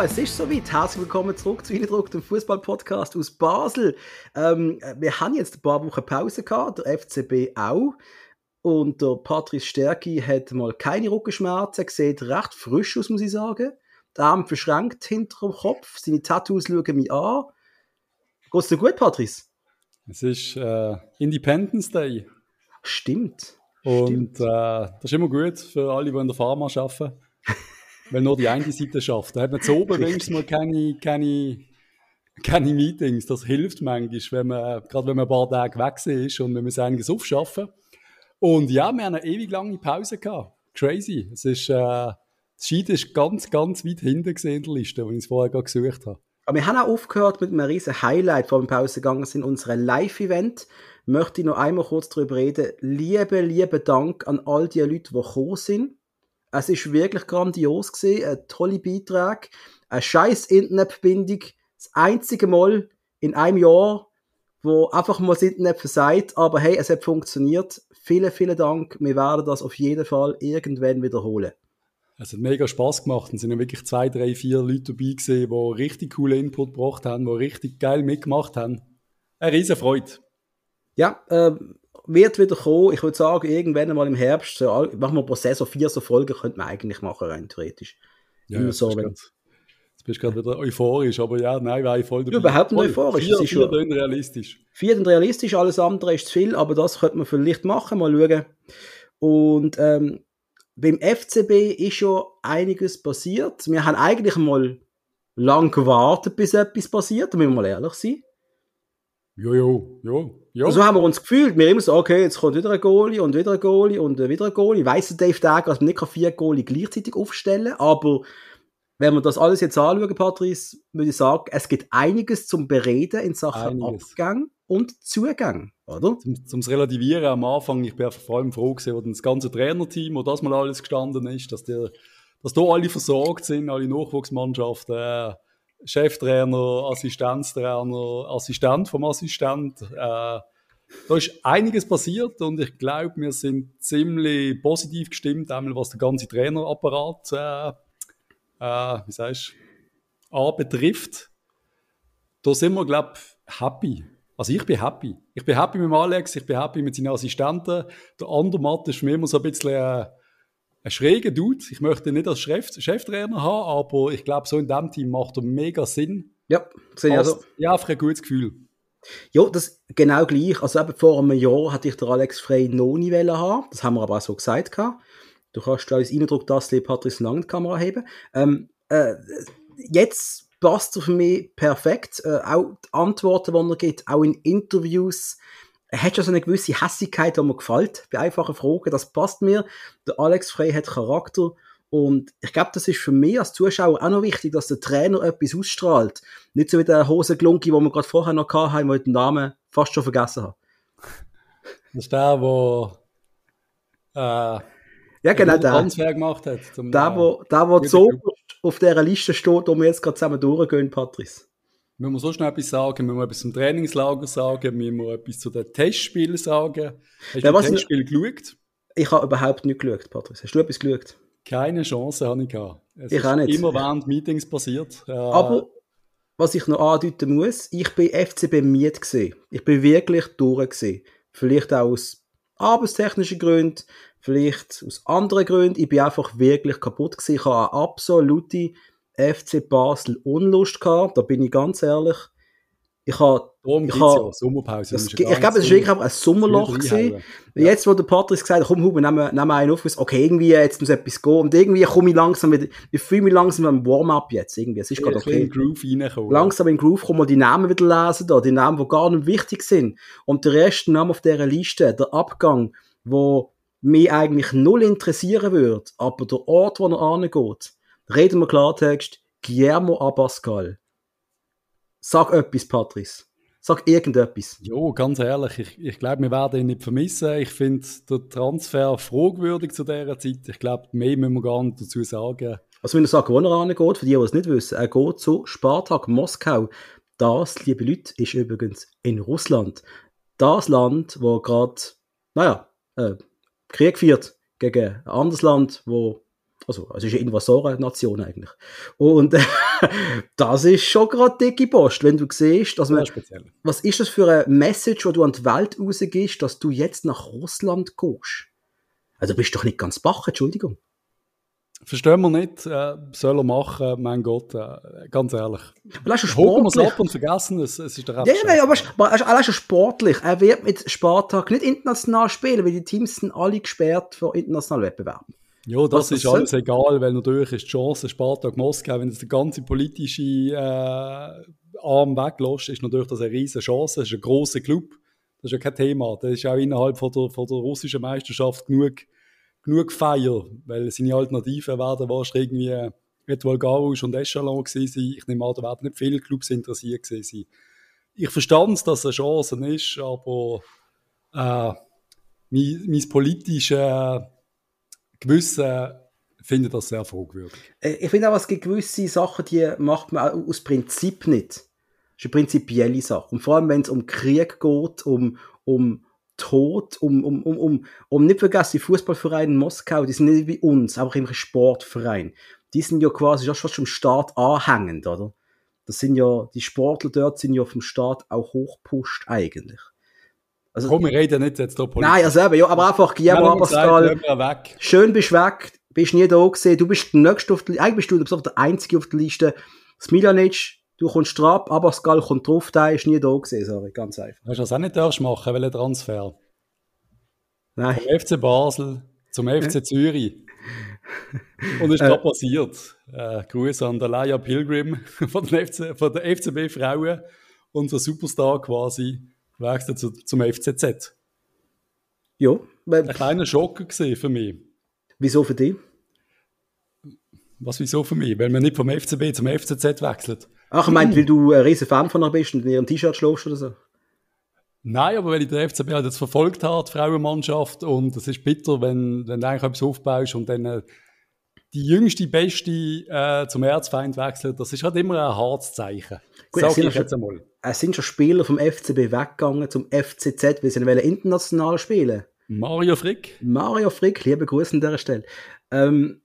Es ist soweit. Herzlich willkommen zurück zu Eindruck, dem Fußball-Podcast aus Basel. Ähm, wir haben jetzt ein paar Wochen Pause gehabt, der FCB auch. Und der Patrice Stärki hat mal keine Rückenschmerzen, sieht recht frisch aus, muss ich sagen. Der Arm verschränkt hinter dem Kopf, seine Tattoos schauen mich an. Geht's dir gut, Patrice? Es ist äh, Independence Day. Stimmt. Und Stimmt. Äh, das ist immer gut für alle, die in der Pharma arbeiten. weil nur die eine Seite schafft. Da hat man zu oben wenigstens mal keine, keine, keine Meetings. Das hilft manchmal, wenn man, gerade wenn man ein paar Tage weg ist und wenn wir es einiges aufschaffen. Und ja, wir haben eine ewig lange Pause gehabt. Crazy. Es ist, äh, das Schied ist ganz, ganz weit hinten gesehen in der Liste, wenn ich es vorher gerade gesucht habe. Aber wir haben auch aufgehört mit einem riesen Highlight vor dem Pause gegangen sind, unserem Live-Event. Möchte ich noch einmal kurz darüber reden. Liebe, liebe Dank an all die Leute, die gekommen sind. Es ist wirklich grandios gesehen, ein toller Beitrag, eine scheiß Internetverbindung, das einzige Mal in einem Jahr, wo einfach mal das Internet versagt, aber hey, es hat funktioniert. Vielen, vielen Dank. Wir werden das auf jeden Fall irgendwann wiederholen. Es hat mega Spaß gemacht. Es sind ja wirklich zwei, drei, vier Leute dabei gewesen, die richtig coole Input gebracht haben, die richtig geil mitgemacht haben. Eine riesen Freude. Ja, ähm, wird wieder kommen. Ich würde sagen, irgendwann mal im Herbst, so, machen wir pro Saison vier so Folgen, könnte man eigentlich machen, rein theoretisch. Ja, Immer so, wenn, Jetzt bist du gerade wieder euphorisch, aber ja, nein, war ich voll dabei. Überhaupt nicht euphorisch. Vier, vier schon realistisch. Vier sind realistisch, alles andere ist zu viel, aber das könnte man vielleicht machen, mal schauen. Und ähm, beim FCB ist schon einiges passiert. Wir haben eigentlich mal lang gewartet, bis etwas passiert, da müssen wir mal ehrlich sein. Jo, jo, jo. So haben wir uns gefühlt. Wir immer so, okay, jetzt kommt wieder ein Goalie und wieder ein Goalie und wieder ein Goalie. Weiss Dave Dagger, dass man nicht vier Goalie gleichzeitig aufstellen kann, aber wenn wir das alles jetzt anschauen, Patrice, würde ich sagen, es gibt einiges zum Bereden in Sachen einiges. Abgang und Zugang, oder? Zum, zum Relativieren am Anfang, ich bin vor allem froh gewesen, wo das ganze Trainerteam, wo das mal alles gestanden ist, dass, der, dass da alle versorgt sind, alle Nachwuchsmannschaften, äh, Cheftrainer, Assistenztrainer, Assistent vom Assistent. Äh, da ist einiges passiert und ich glaube, wir sind ziemlich positiv gestimmt, einmal was der ganze Trainerapparat, äh, äh, wie sagst anbetrifft. Da sind wir, glaube ich, happy. Also ich bin happy. Ich bin happy mit Alex, ich bin happy mit seinen Assistenten. Der andere Matt ist für mich immer so ein bisschen... Ein schräger Dude. Ich möchte ihn nicht als Chef, Cheftrainer haben, aber ich glaube, so in diesem Team macht er mega Sinn. Ja, sehe ich also. Ja, einfach ein gutes Gefühl. Ja, das genau gleich. Also eben vor einem Jahr hatte ich der Alex Frey noch nie haben. Das haben wir aber auch so gesagt. Du kannst als Eindruck das Patrice Lang die Kamera heben. Ähm, äh, jetzt passt er für mich perfekt. Äh, auch die Antworten, die er gibt, auch in Interviews, er hat schon so eine gewisse Hässigkeit, die mir gefällt, bei einfachen Fragen. Das passt mir. Der Alex Frey hat Charakter. Und ich glaube, das ist für mich als Zuschauer auch noch wichtig, dass der Trainer etwas ausstrahlt. Nicht so wie der Hosenglunki, wo wir gerade vorher noch hatten, wo ich den Namen fast schon vergessen habe. Das ist der, der äh, ja, genau der. Transfer gemacht hat. Zum, der, wo, der, wo so auf dieser Liste steht, wo wir jetzt gerade zusammen durchgehen, Patrice. Müssen wir so schnell etwas sagen? Müssen wir etwas zum Trainingslager sagen? Müssen wir etwas zu den Testspielen sagen? Hast ja, du das Testspiel geschaut? Ich habe überhaupt nicht geschaut, Patrice. Hast du etwas geschaut? Keine Chance habe ich gehabt. Es ich auch nicht. immer während Meetings passiert. Äh, Aber was ich noch andeuten muss, ich bin FCB Miet gesehen. Ich bin wirklich durch gesehen. Vielleicht auch aus arbeitstechnischen Gründen, vielleicht aus anderen Gründen. Ich bin einfach wirklich kaputt gewesen. Ich habe eine absolute FC Basel Unlust gehabt, da bin ich ganz ehrlich. Ich habe Darum ich habe, ja Sommerpause. Ich glaube, es war wirklich ein Sommerloch. Ja. Jetzt, wo der Patrick gesagt hat, komm, Huber, nehmen, nehmen einen auf, okay, irgendwie, jetzt muss etwas gehen. Und irgendwie komme ich langsam wieder, ich fühle mich langsam im Warm-up jetzt, irgendwie. Es ist gerade okay. In Groove reinkommen. Langsam in Groove kommen wir die Namen wieder lesen da, die Namen, die gar nicht wichtig sind. Und der Rest Name auf dieser Liste, der Abgang, wo mich eigentlich null interessieren würde, aber der Ort, wo er angeht, reden wir Klartext, Guillermo Abascal. Sag etwas, Patrice. Sag irgendetwas. Jo, ganz ehrlich, ich, ich glaube, wir werden ihn nicht vermissen. Ich finde den Transfer fragwürdig zu dieser Zeit. Ich glaube, mehr müssen wir gar nicht dazu sagen. Also, wenn ich sage, wo er angeht, für die, die es nicht wissen, er geht zu Spartak Moskau. Das, liebe Leute, ist übrigens in Russland. Das Land, wo gerade, naja, äh, Krieg führt gegen ein anderes Land, wo also, es ist eine Invasorennation eigentlich. Und, das ist schon gerade dicke Post, wenn du siehst, dass man, speziell. was ist das für eine Message, die du an die Welt rausgehst, dass du jetzt nach Russland gehst? Also bist du doch nicht ganz bach, Entschuldigung. Verstehen wir nicht, äh, soll er machen, mein Gott, äh, ganz ehrlich. Weil er ist Holen wir es sportlich. ab und vergessen es, es ist der Ja, ja, aber aber er ist allein schon sportlich. Er wird mit Spartak nicht international spielen, weil die Teams sind alle gesperrt für internationale Wettbewerbe. Ja, das ist alles egal, weil natürlich ist die Chance, Spartak Moskau, wenn das der ganze politische äh, Arm weglässt, ist natürlich das eine riesige Chance. Das ist ein grosser Club. Das ist ja kein Thema. Das ist auch innerhalb von der, von der russischen Meisterschaft genug, genug Feier, weil seine Alternativen werden wahrscheinlich irgendwie Etoile Garous und Echelon gewesen sein. Ich nehme an, da werden nicht viele Clubs interessiert gewesen sein. Ich verstand es, dass es eine Chance ist, aber äh, mein, mein politisches Gewissen findet das sehr fragwürdig. Äh, Ich finde auch, es gibt gewisse Sachen, die macht man aus Prinzip nicht. Das ist eine prinzipielle Sache. Und vor allem, wenn es um Krieg geht, um, um Tod, um, um, um, um, um nicht vergessen, die Fußballvereine in Moskau, die sind nicht wie uns, immer ein Sportverein. Die sind ja quasi schon fast vom Staat anhängend, oder? Das sind ja, die Sportler dort sind ja vom Staat auch hochpusht eigentlich. Also, Komm, wir reden nicht jetzt hier nein, also eben, ja, aber einfach, Guillermo sagt, Abascal, schön bist weg, bist nie da gewesen, du bist der Nächste auf der, eigentlich bist du bis auf der Einzige auf der Liste. Smiljanic, du kommst drauf, Abascal kommt drauf, der ist nie da gewesen, sorry, ganz einfach. Hast du das auch nicht darfst machen, welchen Transfer? Nein. Vom FC Basel zum FC Zürich. Und ist Äh. gerade passiert. Äh, Grüße an der Laia Pilgrim von, FC, von der FCB Frauen, unser Superstar quasi, wechselt zu, zum FCZ. Ja, Ein kleiner Schock gesehen für mich. wieso für dich? Was wieso für mich? Weil man nicht vom FCB zum FCZ wechselt. Ach, ich meine, weil du ein riesen Fan von ihr bist und in ihrem T-Shirt schläfst oder so. Nein, aber weil ich den FCB halt jetzt verfolgt habe, die Frauenmannschaft, und es ist bitter, wenn, wenn du eigentlich etwas aufbaust und dann äh, die jüngste, beste äh, zum Erzfeind wechselt, das ist halt immer ein hartes Zeichen. Gut, Sag es sind jetzt einmal. Es sind schon Spieler vom FCB weggegangen zum FCZ, weil sie wollen international spielen. Mario Frick, Mario Frick, liebe Grüße an dieser Stelle. Ähm,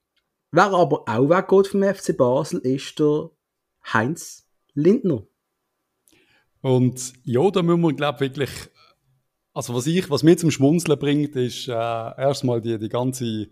wer aber auch weggeht vom FC Basel, ist der Heinz Lindner. Und ja, da müssen wir, glaube ich, wirklich, also was ich, was mir zum Schmunzeln bringt, ist äh, erstmal die, die ganze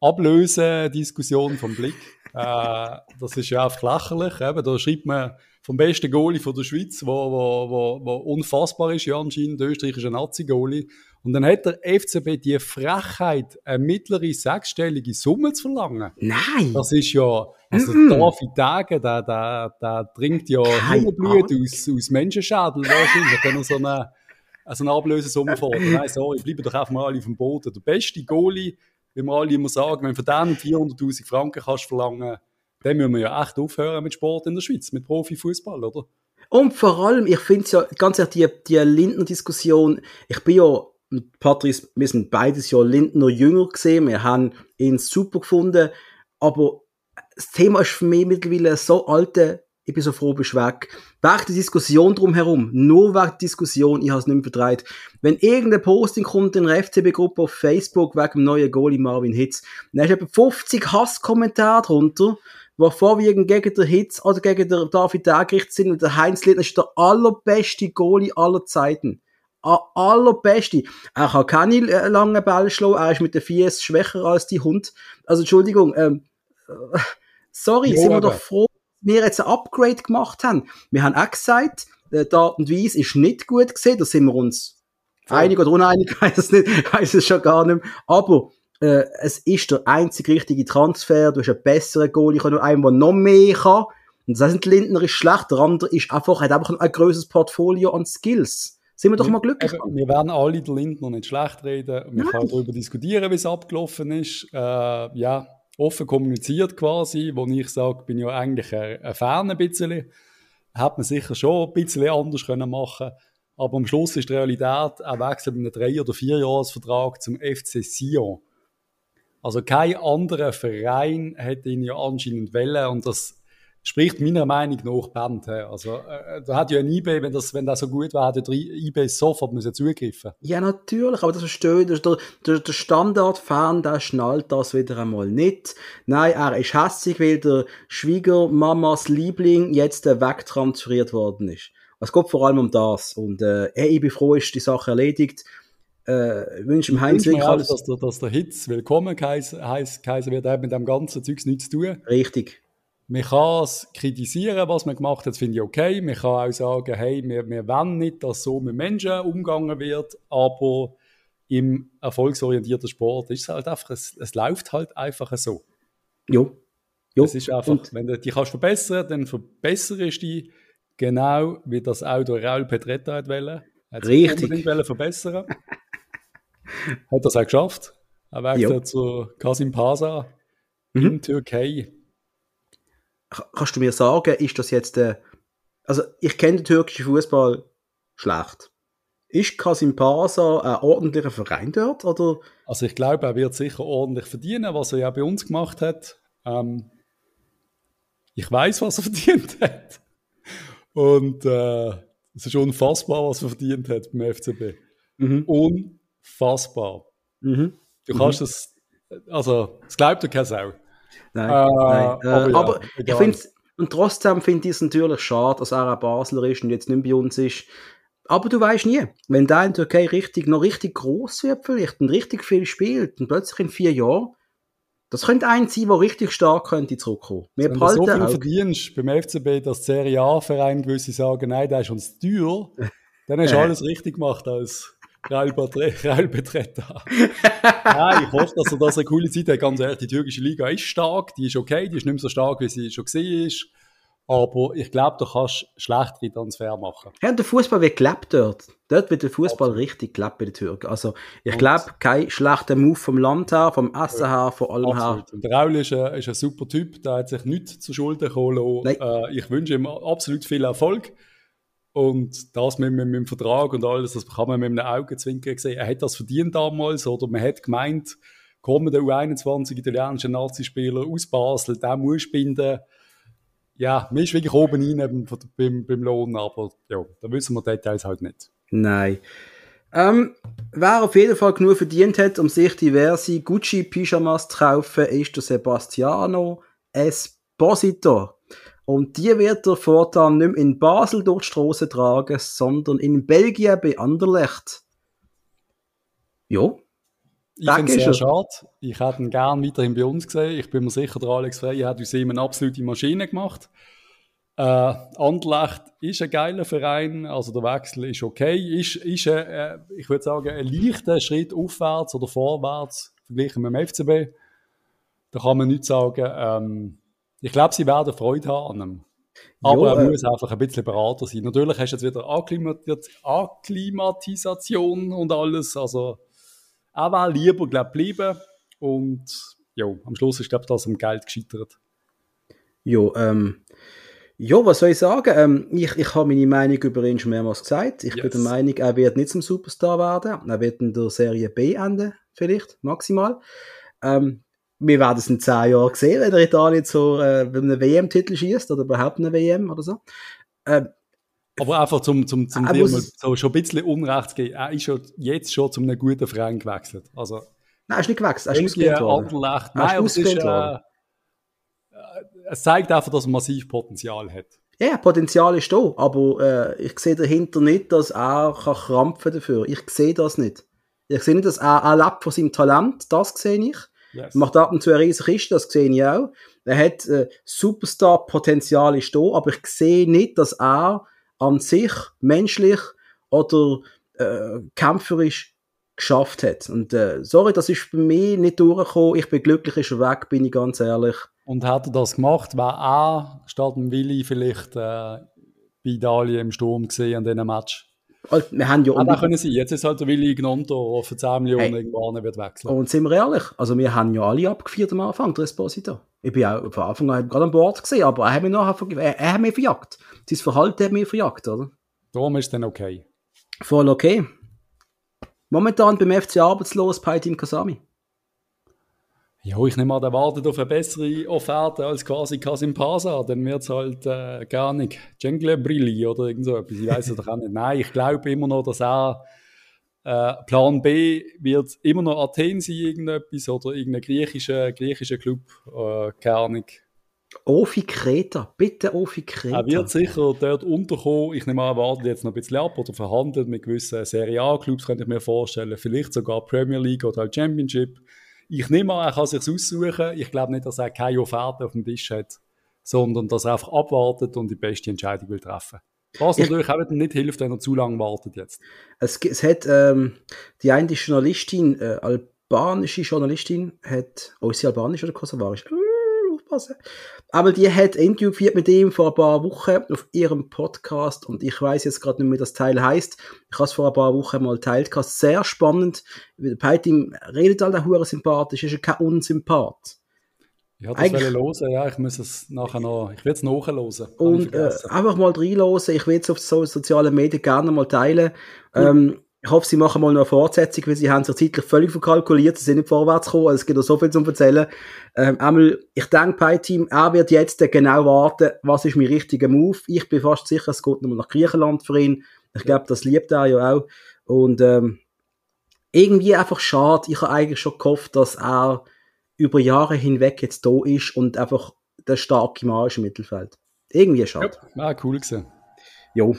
Ablöse-Diskussion vom Blick. Äh, das ist ja einfach lächerlich. Eben, da schreibt man vom besten Goalie von der Schweiz, wo, wo, wo, wo unfassbar ist, ja anscheinend, der österreichische Nazi-Goalie. Und dann hat der FCB die Frechheit, eine mittlere sechsstellige Summe zu verlangen. Nein! Das ist ja, also Mhm. David Tage, der, der, der trinkt ja Ahnung. aus, aus Menschenschädel wahrscheinlich, wenn er so eine, so eine Ablösesumme fordert. Nein, sorry, bleiben doch einfach mal alle auf dem Boden. Der beste Goalie, wie wir alle immer sagen, wenn du von denen 400'000 Franken kannst verlangen, dann müssen wir ja echt aufhören mit Sport in der Schweiz, mit Profifußball, oder? Und vor allem, ich finde es ja, ganz ehrlich, die, die Lindner-Diskussion, ich bin ja Patrice, wir sind beides ja Lindner jünger gesehen, wir haben ihn super gefunden, aber das Thema ist für mich mittlerweile so alte, ich bin so froh, bist weg. Wegen der Diskussion drumherum, nur wegen der Diskussion, ich habe es nicht mehr verdreht. Wenn irgendein Posting kommt in der FCB-Gruppe auf Facebook wegen dem neuen Goalie Marvin Hitz, dann hast du etwa 50 Hasskommentare drunter, die vorwiegend gegen den Hitz oder gegen den David Dagericht sind und der Heinz Lindner ist der allerbeste Goalie aller Zeiten. A allerbeste. Er kann keine äh, langen Bälle schlagen, er ist mit den Fies schwächer als die Hund. Also Entschuldigung, ähm, äh, sorry, Ja, sind wir aber- doch froh, dass wir jetzt ein Upgrade gemacht haben. Wir haben auch gesagt, die Art und Weise ist nicht gut gesehen, da sind wir uns Voll. einig oder uneinig, weiß es nicht, weiß es schon gar nicht mehr. Aber äh, es ist der einzig richtige Transfer. Du hast einen besseren Goalie, können, einen, der noch mehr kann. Und das heißt, der Lindner ist schlecht, der andere ist einfach, hat einfach ein größeres Portfolio an Skills. Sind wir doch mal glücklich. Eben, wir werden alle den Lindner nicht schlecht reden. Wir Nein. können darüber diskutieren, wie es abgelaufen ist. Äh, ja, offen kommuniziert quasi, wo ich sage, bin ja eigentlich ein, ein Fan ein bisschen. Hat man sicher schon ein bisschen anders können machen Aber am Schluss ist die Realität, er wechselt mit einem Drei- oder Vierjahresvertrag zum FC Sion. Also kein anderer Verein hätte ihn ja anscheinend wollen und das spricht meiner Meinung nach Band. Also, äh, da hat ja ein eBay, wenn das, wenn das so gut wäre, hätte eBay sofort müssen zugreifen. Ja, natürlich, aber das verstehe ich. Der, der, der Standard-Fan, der schnallt das wieder einmal nicht. Nein, er ist hässlich, weil der Schwiegermamas Liebling jetzt wegtransferiert worden ist. Es geht vor allem um das. Und äh, ich bin froh, ist die Sache erledigt. Äh, ich wünsche dem Heinz wirklich alles. Dass der, dass der Hitz willkommen geheißen wird, hat mit dem ganzen Zeugs nichts zu tun. Richtig. Man kann es kritisieren, was man gemacht hat, finde ich okay. Man kann auch sagen, hey, wir, wir wollen nicht, dass so mit Menschen umgegangen wird, aber im erfolgsorientierten Sport ist es halt einfach, es, es läuft halt einfach so. Jo. jo. Es ist einfach, Und? wenn du dich kannst verbessern, dann verbesserst du dich genau wie das Auto Raul Petretta hat wollen. Hat Richtig. Unbedingt verbessern. hat das auch geschafft. Er wechselt zu Kasim Pasa mhm. in Türkei kannst du mir sagen, ist das jetzt der, also ich kenne den türkischen Fußball schlecht. Ist Kasim Pasa ein ordentlicher Verein dort? Oder? Also ich glaube, er wird sicher ordentlich verdienen, was er ja bei uns gemacht hat. Ähm, ich weiß, was er verdient hat. Und äh, es ist unfassbar, was er verdient hat beim FCB. Mhm. Unfassbar. Mhm. Du kannst mhm. es, also, es glaubt dir keine Sau. Nein, äh, nein. Äh, aber, ja, aber ich finde und trotzdem finde ich es natürlich schade, dass er ein Basler ist und jetzt nicht bei uns ist. Aber du weißt nie, wenn der in der Türkei richtig, noch richtig groß wird vielleicht und richtig viel spielt und plötzlich in vier Jahren, das könnte ein sein, der richtig stark könnte zurückkommen. Wir wenn du so viel auch. verdienst beim FCB, dass Serie A-Verein gewisse sagen, nein, der ist uns teuer, dann hast du alles richtig gemacht als Real Betreta. Nein, ich hoffe, dass er das eine coole Zeit hat. Ganz ehrlich, die türkische Liga ist stark, die ist okay, die ist nicht mehr so stark, wie sie schon ist. Aber ich glaube, du kannst schlechtere Transfer machen. Ja, der Fußball wird gelebt dort. Dort wird der Fußball richtig gelebt bei den Türken. Also, ich glaube, kein schlechter Move vom Land her, vom Essen her, von allem absolut. her. Und der Raul ist ein, ist ein super Typ, der hat sich nichts zu Schulden geholt. Äh, ich wünsche ihm absolut viel Erfolg. Und das mit, mit, mit, dem Vertrag und alles, das kann man mit einem Augenzwinkern sehen. Er hat das verdient damals, oder man hat gemeint, kommen der U21 italienische Nazi-Spieler aus Basel, der muss binden. Ja, man ist wirklich oben rein beim, beim, beim Lohn, aber ja, da wissen wir Details halt nicht. Nein. Ähm, wer auf jeden Fall genug verdient hat, um sich diverse Gucci-Pyjamas zu kaufen, ist der Sebastiano Esposito. Und die wird er fortan nicht mehr in Basel durch die Straße tragen, sondern in Belgien bei Anderlecht. Ja. Ich finde es sehr schade. Ich hätte ihn gerne weiterhin bei uns gesehen. Ich bin mir sicher, der Alex Frey hat aus ihm eine absolute Maschine gemacht. Äh, Anderlecht ist ein geiler Verein, also der Wechsel ist okay. Ist, ist ein, äh, ich würde sagen, ein leichter Schritt aufwärts oder vorwärts verglichen mit dem FCB. Da kann man nicht sagen. Ähm, ich glaube, sie werden Freude haben an ihm. Aber jo, er äh, muss einfach ein bisschen Berater sein. Natürlich hast du jetzt wieder Akklimatisation und alles. Also, er wäre lieber, glaube bleiben. Und ja, am Schluss ist, glaube ich, das am Geld gescheitert. Ja, ähm, ja, was soll ich sagen? Ähm, ich ich habe meine Meinung über ihn schon mehrmals gesagt. Ich yes. bin der Meinung, er wird nicht zum Superstar werden. Er wird in der Serie B enden, vielleicht, maximal. Ähm, wir werden es in zehn Jahren sehen, wenn er Italien so äh, einen WM-Titel schießt oder überhaupt eine WM oder so. Ähm, aber einfach zum, zum, zum mal so schon ein bisschen Unrecht zu geben, er ist schon jetzt schon zu einem guten Verein gewechselt. Also, Nein, er ist nicht gewechselt, er ist ausgewählt worden. Nein, ist ausgewählt worden. Äh, es zeigt einfach, dass er massiv Potenzial hat. Ja, Potenzial ist da, aber äh, ich sehe dahinter nicht, dass er kann krampfen dafür. Ich sehe das nicht. Ich sehe nicht, dass er, er lebt von seinem Talent, das sehe ich. Yes. Macht ab und zu eine riesige Kiste, das sehe ich auch. Er hat äh, Superstar-Potenzial ist da, aber ich sehe nicht, dass er an sich menschlich oder äh, kämpferisch geschafft hat. Und äh, sorry, das ist bei mir nicht durchgekommen. Ich bin glücklich, ist er weg, bin ich ganz ehrlich. Und hat er das gemacht, war er statt dem Willi vielleicht äh, bei Italien im Sturm gesehen an diesem Match? Also, wir haben ja Aber können sie. Jetzt ist halt der Willi Gnonto, der für 10 Millionen hey. irgendwann wird wechseln. Und sind wir ehrlich, also wir haben ja alle abgeführt am Anfang, der Esposito. Ich bin auch von Anfang an gerade an Bord gesehen, aber er hat mich nachher er, er hat mich verjagt. Sein Verhalten hat mich verjagt, oder? Darum ist dann okay. Voll okay. Momentan beim FC arbeitslos bei Team Kasami. Ja, ich nehme an, der wartet auf eine bessere Offerte als quasi Kasim Pasa. Dann wird es halt äh, gar nicht Cengle Brilli oder irgend so etwas. Ich weiß es doch auch nicht. Nein, ich glaube immer noch, dass er äh, Plan B wird immer noch Athen sein, irgendetwas oder irgendein griechischer, griechischer Club. Äh, keine Ahnung. Ofi Kreta, bitte Ofi Kreta. Er wird sicher dort unterkommen. Ich nehme an, er wartet jetzt noch ein bisschen ab oder verhandelt mit gewissen Serie A-Clubs, könnte ich mir vorstellen. Vielleicht sogar Premier League oder halt Championship. Ich nehme an, er kann sich aussuchen. Ich glaube nicht, dass er keine Offerte auf dem Tisch hat, sondern dass er einfach abwartet und die beste Entscheidung will treffen. Was natürlich auch nicht hilft, wenn er zu lange wartet jetzt. Es, es hat ähm, die eine Journalistin, äh, albanische Journalistin, hat, oh, ist sie albanisch oder kosovarisch? Äh, aufpassen. Aber die hat ein Interview geführt mit ihm vor ein paar Wochen auf ihrem Podcast und ich weiß jetzt gerade nicht mehr, wie das Teil heißt. Ich habe es vor ein paar Wochen mal teilt. Sehr spannend. Bei ihm redet halt auch sympathisch, ist ja kein Unsympath. Ja, das will ich hören, ja, ich muss es nachher noch, ich will es nachhören. Und äh, einfach mal reinhören, ich will es auf so sozialen Medien gerne mal teilen. Mhm. Ähm, ich hoffe, sie machen mal noch eine Fortsetzung, weil sie haben sich zeitlich völlig verkalkuliert, sie sind nicht vorwärts gekommen, also es gibt noch so viel zu erzählen. Ähm, einmal, ich denke, bei Team, er wird jetzt genau warten, was ist mein richtiger Move. Ich bin fast sicher, es geht nochmal nach Griechenland für ihn. Ich glaube, das liebt er ja auch. Und ähm, irgendwie einfach schade. Ich habe eigentlich schon gehofft, dass er über Jahre hinweg jetzt da ist und einfach der starke Mann ist im Mittelfeld. Irgendwie schade. Ja, ah, cool gesehen. Jo.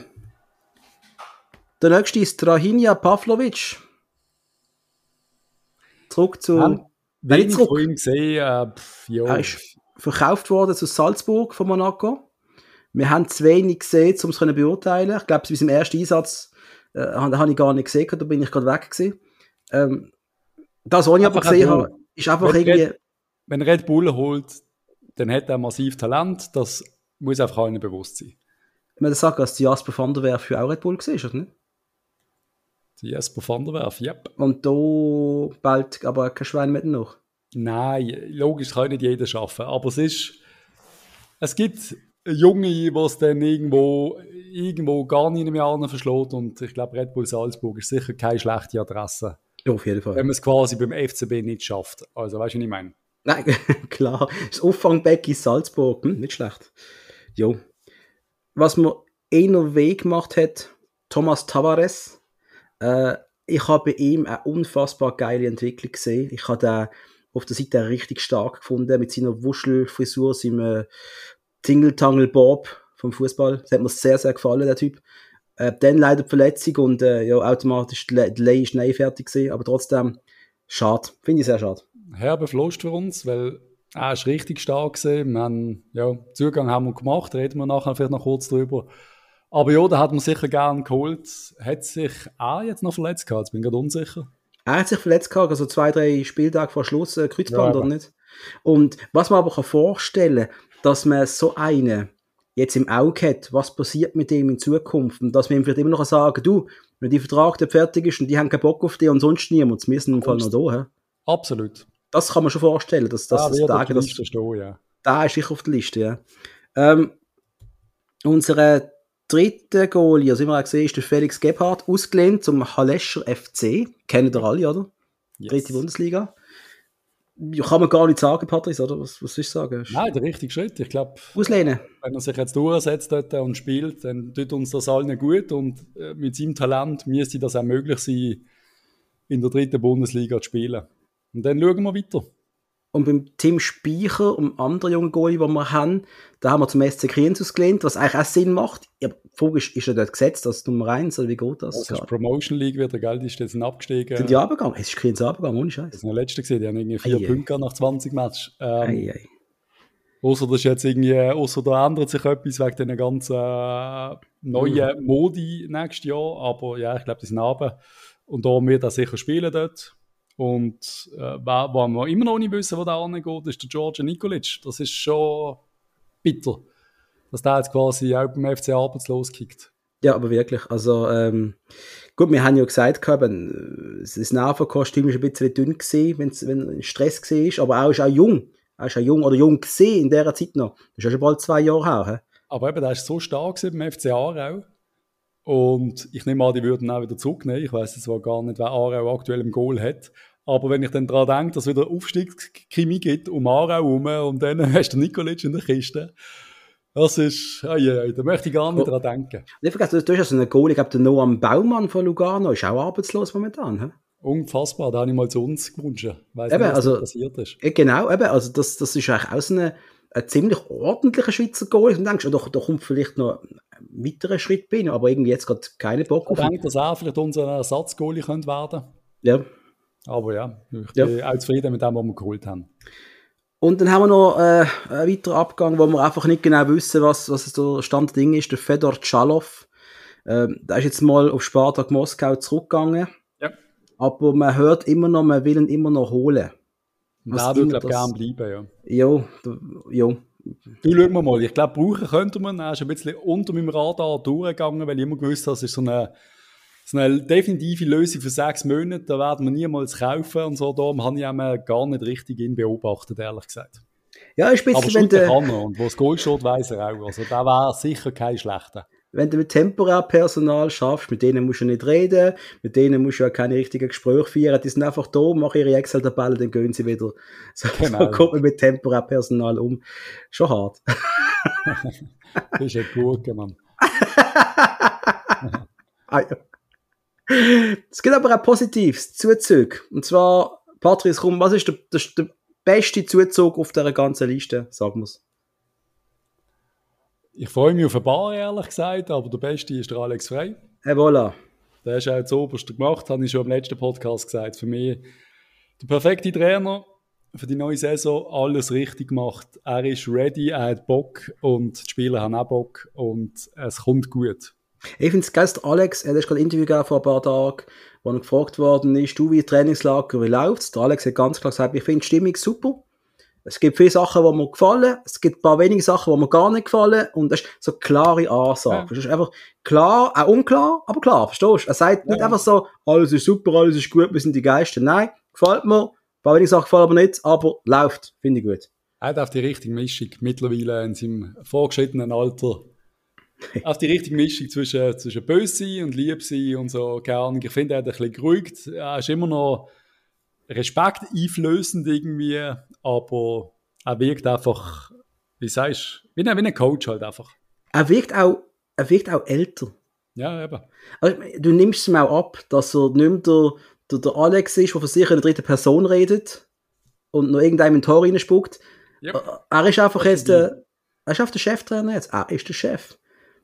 Der nächste ist Trahinja Pavlovic. Zurück zu. Ja, wenig zurück. von ihm gesehen. Äh, pff, er ist verkauft worden zu Salzburg von Monaco. Wir haben zu wenig gesehen, um es zu beurteilen. Ich glaube, bis im ersten Einsatz äh, habe ich gar nicht gesehen, da bin ich gerade weg gewesen. Ähm, das, was ich aber gesehen habe, ist einfach wenn irgendwie. Red, wenn Red Bull holt, dann hat er massiv Talent. Das muss einfach allen bewusst sein. Man sagt, dass die Jasper van der Werf für auch Red Bull war, oder nicht? Die Jasper van der Werf. Yep. Und da bald aber kein Schwein mit noch. Nein, logisch kann nicht jeder schaffen. Aber es ist. Es gibt Junge, die es dann irgendwo, irgendwo gar nicht mehr verschlägt. Und ich glaube, Red Bull Salzburg ist sicher keine schlechte Adresse ja, auf jeden Fall. Wenn man es quasi beim FCB nicht schafft. Also, weißt du, was ich meine? Nein, klar. Das Auffangbeck in Salzburg, hm, nicht schlecht. Jo. Was mir einer Weg gemacht hat, Thomas Tavares. Äh, ich habe bei ihm eine unfassbar geile Entwicklung gesehen. Ich habe den auf der Seite richtig stark gefunden mit seiner Wuschelfrisur, seinem äh, Tingle-Tangle Bob vom Fußball. Das hat mir sehr, sehr gefallen, der Typ. Äh, dann leider die Verletzung und äh, ja, automatisch die Delay ist nicht fertig gewesen, aber trotzdem schade. Finde ich sehr schade. Herbe Verlust für uns, weil er ist richtig stark haben, ja, Zugang haben wir gemacht, reden wir nachher vielleicht noch kurz drüber. Aber ja, da hat man sicher gern geholt. Hat sich auch jetzt noch verletzt gehabt? Jetzt bin ich gerade unsicher. Er hat sich verletzt gehabt, also zwei, drei Spieltage vor Schluss, äh, Kreuzband ja, oder nicht? Und was man aber kann vorstellen, dass man so eine jetzt im Auge hat, was passiert mit dem in Zukunft und dass wir ihm vielleicht immer noch sagen, du, wenn die Vertrag dann fertig ist und die haben keinen Bock auf dich und sonst niemand, wir sind im Fall noch da. He? Absolut. Das kann man schon vorstellen, dass das, ja, das, das, das stehen, ja. da ist sicher auf der Liste, ja. Ähm, unsere dritte Goalie, also immer gesehen, ist der Felix Gebhardt, ausgelehnt zum Halescher FC. Kennen ihr alle, oder? Yes. Dritte Bundesliga kann man gar nicht sagen, Patrice, oder? Was, was soll ich sagen? Nein, der richtige Schritt. Ich glaube, Auslehnen. wenn er sich jetzt durchsetzt dort und spielt, dann tut uns das allen gut und äh, mit seinem Talent müsste das auch möglich sein, in der dritten Bundesliga zu spielen. Und dann schauen wir weiter. Und beim Tim Speicher und anderen jungen Goalie, die wir haben, da haben wir zum SC Kriens ausgelehnt, was eigentlich auch Sinn macht. Ja, Frage ist, ist er dort gesetzt als Nummer 1 oder wie geht das? Das ist Promotion League wieder, gell? Die ist jetzt abgestiegen. Sind die abgegangen? Es ist Kriens abgegangen, ohne Scheiß. Das ist der letzte gesehen, die haben irgendwie vier ei, Punkte ei. nach 20 Matches. Ähm, ei, ei. Außer das ist jetzt irgendwie, außer da ändert sich etwas wegen diesen ganzen äh, neuen mhm. Modi nächstes Jahr. Aber ja, ich glaube, die sind runter. Und da wird er sicher spielen dort. Und äh, wo wir immer noch nicht wissen, wo der angeht, ist der George Nikolic. Das ist schon bitter, dass der jetzt quasi auch beim FC arbeitslos kickt. Ja, aber wirklich. Also, ähm, gut, wir haben ja gesagt, das Nervenkostüm ist ein bisschen dünn gewesen, wenn's, wenn Stress war, aber er ist auch jung. Er ist auch jung oder jung gesehen in dieser Zeit noch. Das ist ja schon bald zwei Jahre her. He? Aber eben, der ist so stark beim FC Aarau. Und ich nehme an, die würden auch wieder zurücknehmen. Ich weiß zwar gar nicht, wer Aarau aktuell im Goal hat. Aber wenn ich dann daran denke, dass es wieder Aufstiegskrimi gibt um Aarau herum und dann hast du Nikolic in der Kiste. Das ist, oh je, da möchte ich gar nicht dran denken. Nicht vergessen, du hast also einen Goal, ich glaube, der Noam Baumann von Lugano ist auch arbeitslos momentan. He? Unfassbar, da habe ich mal zu uns gewünscht. Weiss eben, nicht, was also, passiert ist. Genau, eben, also das, das ist eigentlich auch so eine, ein ziemlich ordentlicher Schweizer Goal. Und denkst, oh, da, kommt vielleicht noch ein weiterer Schritt bei aber irgendwie jetzt gerade keine Bock auf. Ich denke, dass er vielleicht unser Ersatzgoalie könnte werden. Ja. Aber ja, ich bin ja. auch zufrieden mit dem, was wir geholt haben. Und dann haben wir noch äh, einen weiteren Abgang, wo wir einfach nicht genau wissen, was, was der Stand der Dinge ist. Der Fedor Tschalow. Ähm, der ist jetzt mal auf Spartak Moskau zurückgegangen. Ja. Aber man hört immer noch, man will ihn immer noch holen. Was würde, glaube gerne bleiben, ja. Ja, ja. Du, schauen wir mal. Ich glaube, brauchen könnte man. Er ist ein bisschen unter meinem Radar durchgegangen, weil ich immer gewusst habe, das ist so eine so eine definitive Lösung für sechs Monate, da werden wir niemals kaufen und so. Darum habe ich auch gar nicht richtig ihn beobachtet, ehrlich gesagt. Ja, ist ein bisschen, Aber wenn der... kann er. Und wo es Gold steht, weiss er auch. Also da wäre sicher kein schlechter. Wenn du mit Temporärpersonal schaffst, mit denen musst du nicht reden, mit denen musst du ja keine richtigen Gespräche führen, die sind einfach da, machen ihre Excel-Tabelle, dann gehen sie wieder. So, genau. so kommt man mit Temporärpersonal um. Schon hart. das ist ja gut, Mann. ah, ja. Es gibt aber auch Positives, Zuzug. Und zwar, Patrice, komm, was ist der, der, der beste Zuzug auf dieser ganzen Liste, sagen wir's? Ich freue mich auf ein paar, ehrlich gesagt, aber der beste ist der Alex Frey. Hey, voilà. Der ist auch das Oberste gemacht, habe ich schon im letzten Podcast gesagt. Für mich der perfekte Trainer für die neue Saison, alles richtig gemacht. Er ist ready, er hat Bock und die Spieler haben auch Bock und es kommt gut. Ich finde es geil, Alex, er hat gerade ein Interview gegeben vor ein paar Tagen, wo er gefragt worden ist, du wie Trainingslager, wie läuft's? Der Alex hat ganz klar gesagt, ich finde die Stimmung super. Es gibt viele Sachen, die mir gefallen, es gibt ein paar wenige Sachen, die mir gar nicht gefallen und das ist so eine klare Ansage. Ja. Das ist einfach klar, auch unklar, aber klar, verstehst du? Er sagt ja. nicht einfach so, alles ist super, alles ist gut, wir sind die Geister. Nein, gefällt mir, ein paar wenige Sachen gefallen aber nicht, aber läuft, finde ich gut. Er hat auch die richtige Mischung mittlerweile in seinem vorgeschrittenen Alter auch die richtige Mischung zwischen, zwischen böse sein und lieb sein und so, keine Ahnung. Ich finde, er hat ein bisschen geruhigt. Er ist immer noch Respekt einflößend irgendwie, aber er wirkt einfach, wie sagst du, wie ein, wie ein Coach halt einfach. Er wirkt auch, er wirkt auch älter. Ja, eben. Also, du nimmst es mir auch ab, dass er nicht mehr der, der, der Alex ist, der von sich in der dritten Person redet und noch irgendeinem in den Tor reinspuckt. Yep. Er ist einfach jetzt der, er ist einfach der Cheftrainer jetzt. Er ist der Chef.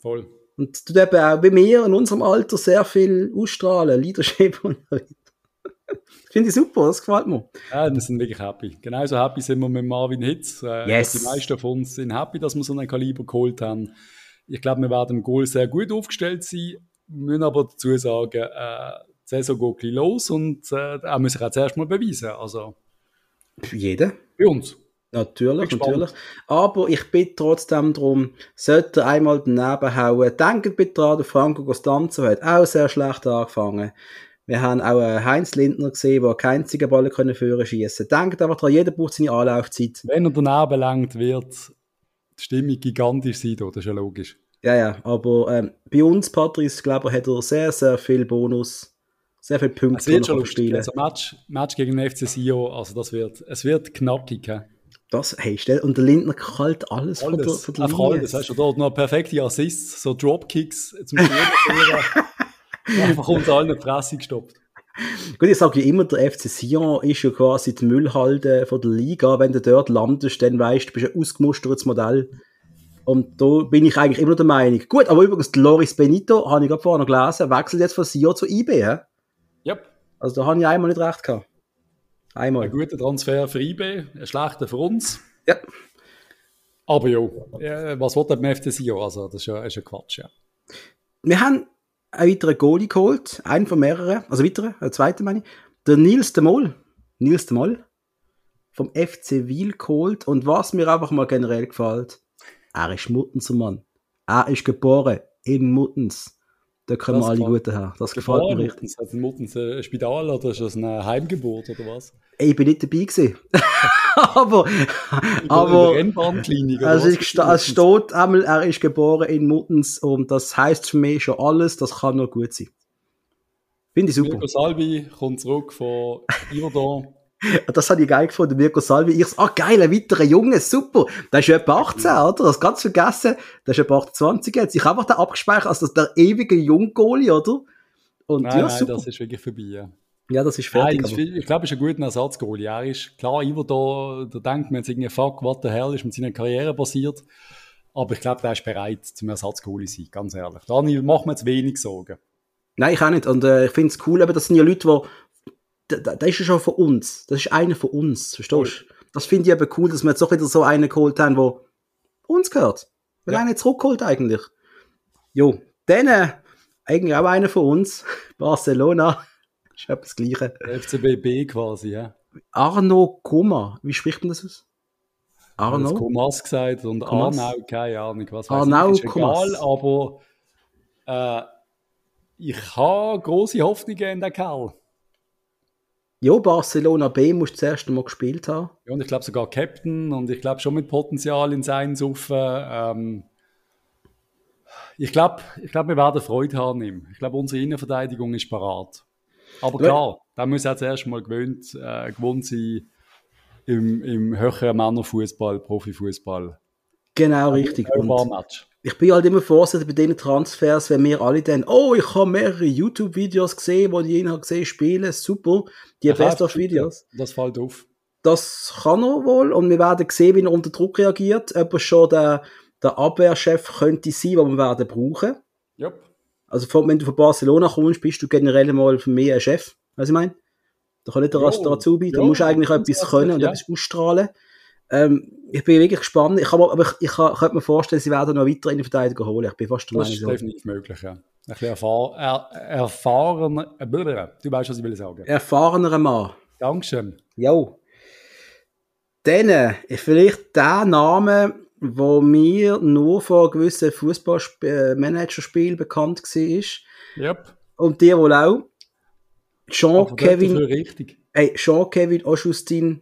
Voll. Und du eben auch bei mir in unserem Alter sehr viel ausstrahlen, Leadership und so Finde ich super, das gefällt mir. Ja, wir sind wirklich happy. Genauso happy sind wir mit Marvin Hitz. Äh, yes. Die meisten von uns sind happy, dass wir so einen Kaliber geholt haben. Ich glaube, wir werden im Goal sehr gut aufgestellt sein. Wir müssen aber dazu sagen, äh, die Saison geht los und äh, er muss sich auch zuerst mal beweisen. Also, Jeder? Bei uns. Natürlich, natürlich. Aber ich bitte trotzdem darum, sollte er einmal daneben hauen, denkt bitte dran, der Franco Costanzo hat auch sehr schlecht angefangen. Wir haben auch Heinz Lindner gesehen, der keinen einzigen Ball können führen schießen. Denkt einfach dran, jeder braucht seine Anlaufzeit. Wenn er daneben lenkt, wird die Stimmung gigantisch sein, das ist ja logisch. Ja, ja, aber ähm, bei uns, Patrice, glaube ich, hat er sehr, sehr viel Bonus, sehr viele Punkte. Es wird schon spielen. Also Match, Match gegen den FC Sio, also das wird, es wird knackig. He? Das hast du. Und der Lindner kalt alles, alles. von der, von der Linie. Alles, hast du dort noch perfekte Assists, so Dropkicks zum Spielen. Einfach uns allen die Fresse gestoppt. Gut, ich sage ja immer, der FC Sion ist ja quasi die Müllhalde von der Liga. Wenn du dort landest, dann weißt du, du bist ein ausgemustertes Modell. Und da bin ich eigentlich immer der Meinung. Gut, aber übrigens, Loris Benito, habe ich gerade vorher noch gelesen, wechselt jetzt von Sion zu IB. Ja? Yep. Also da habe ich einmal nicht recht gehabt. Einmal. Ein guter Transfer für IB, ein schlechter für uns. Ja. Aber ja, was wird der FC sein? Also, das ist ja, ist ja Quatsch, ja. Wir haben einen weiteren Goalie geholt, einen von mehreren, also weiteren, einen zweiten meine ich. Der Nils de Moll. Nils de Moll. Vom FC Wiel geholt. Und was mir einfach mal generell gefällt, er ist Muttenser Mann. Er ist geboren in Muttens. Da können wir alle gut her. Das gefällt mir richtig. Ist das ein Spital oder ist das eine Heimgeburt oder was? Ich bin nicht dabei gewesen. aber, aber, also es, es steht einmal, er ist geboren in Muttens und das heißt für mich schon alles, das kann nur gut sein. Finde ich super. Mirko Salvi kommt zurück von Iverdon. Das habe ich geil gefunden, Mirko Salvi. Ich so, ah, geil, ein weiterer Junge, super. Der ist etwa 18, oder? Das ganz vergessen. Der ist etwa 28 jetzt. Ich habe einfach den abgespeichert als der ewige Junggoli, oder? Und nein, ja, nein, das ist wirklich vorbei, ja. Ja, das ist fertig. Nein, ist, ich glaube, er ist ein guter Ersatzgoalie. Er ist, klar, Iverdon, da, da denkt man jetzt irgendwie, fuck, was der Hell ist mit seiner Karriere passiert. Aber ich glaube, der ist bereit zum Ersatzgoalie sein, ganz ehrlich. Da macht man jetzt wenig Sorgen. Nein, ich auch nicht. Und äh, ich finde es cool, aber das sind ja Leute, die, da, da ist ja schon von uns. Das ist einer von uns, verstehst du? Das finde ich eben cool, dass wir jetzt doch wieder so einen geholt haben, der uns gehört. Weil ja. einer zurückgeholt eigentlich. Jo, dann äh, eigentlich auch einer von uns, Barcelona. ist ja das Gleiche. FCBB quasi, ja. Arno Kummer, wie spricht man das aus? Arno? Ich Komas gesagt und Komas. Arnau, keine Ahnung, was weiß Arnau ich, ist egal, aber äh, ich habe große Hoffnungen in den Kerl. Ja, Barcelona B muss das erste Mal gespielt haben. Ja, und ich glaube sogar Captain und ich glaube schon mit Potenzial in seinen Suffen. Ähm, ich glaube, ich glaub, wir werden Freude haben ihm. Ich glaube, unsere Innenverteidigung ist parat. Aber klar, da muss er zuerst mal gewöhnt, äh, gewohnt sein im, im höheren Männerfußball, Profifußball. Genau, richtig. Und ich bin halt immer vorsichtig bei diesen Transfers, wenn wir alle dann, oh, ich habe mehrere YouTube-Videos gesehen, wo die ihn gesehen spielen, super, die Best-of-Videos. Das fällt auf. Das kann er wohl und wir werden sehen, wie er unter Druck reagiert, ob er schon der, der Abwehrchef könnte sein, den wir werden brauchen. Yep. Also wenn du von Barcelona kommst, bist du generell mal für mich ein Chef, was ich meine? Da kann nicht der Rast dazu bieten. Du musst eigentlich etwas können und ja. etwas ausstrahlen. Ähm, ich bin wirklich gespannt. Ich kann, aber ich, ich kann, könnte mir vorstellen, sie werden noch weiter in die Verteidigung holen. Ich bin fast der Das ist definitiv möglich, ja. Ein bisschen erfahr er erfahrener, äh, du weißt, was ich will sagen. Erfahrener Mann. Dankeschön. Jo. Dann, äh, vielleicht der Name, wo mir nur von gewissen Fußballmanagerspielen bekannt war. Yep. Und dir wohl auch. Jean-Kevin. Jean-Kevin Oschustin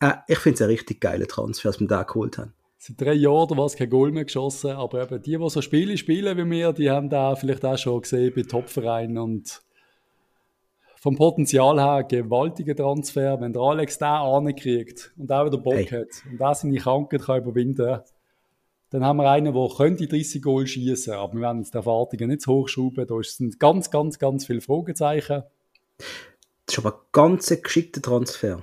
äh, ich finde es ein richtig geiler Transfer, dass wir da geholt haben. Seit drei Jahren war es kein Goal mehr geschossen, aber eben die, die so Spiele spielen wie wir, die haben da vielleicht auch schon gesehen bei Topvereinen und vom Potenzial her gewaltiger Transfer, wenn der Alex da ankriegt und auch wieder Bock hey. hat und da seine Krankheit kann überwinden dann haben wir einen, der könnte 30 Goal schießen, aber wir werden jetzt die Erwartungen nicht hochschrauben. Da sind ganz, ganz, ganz viele Fragezeichen. Das ist aber ein ganz geschickter Transfer.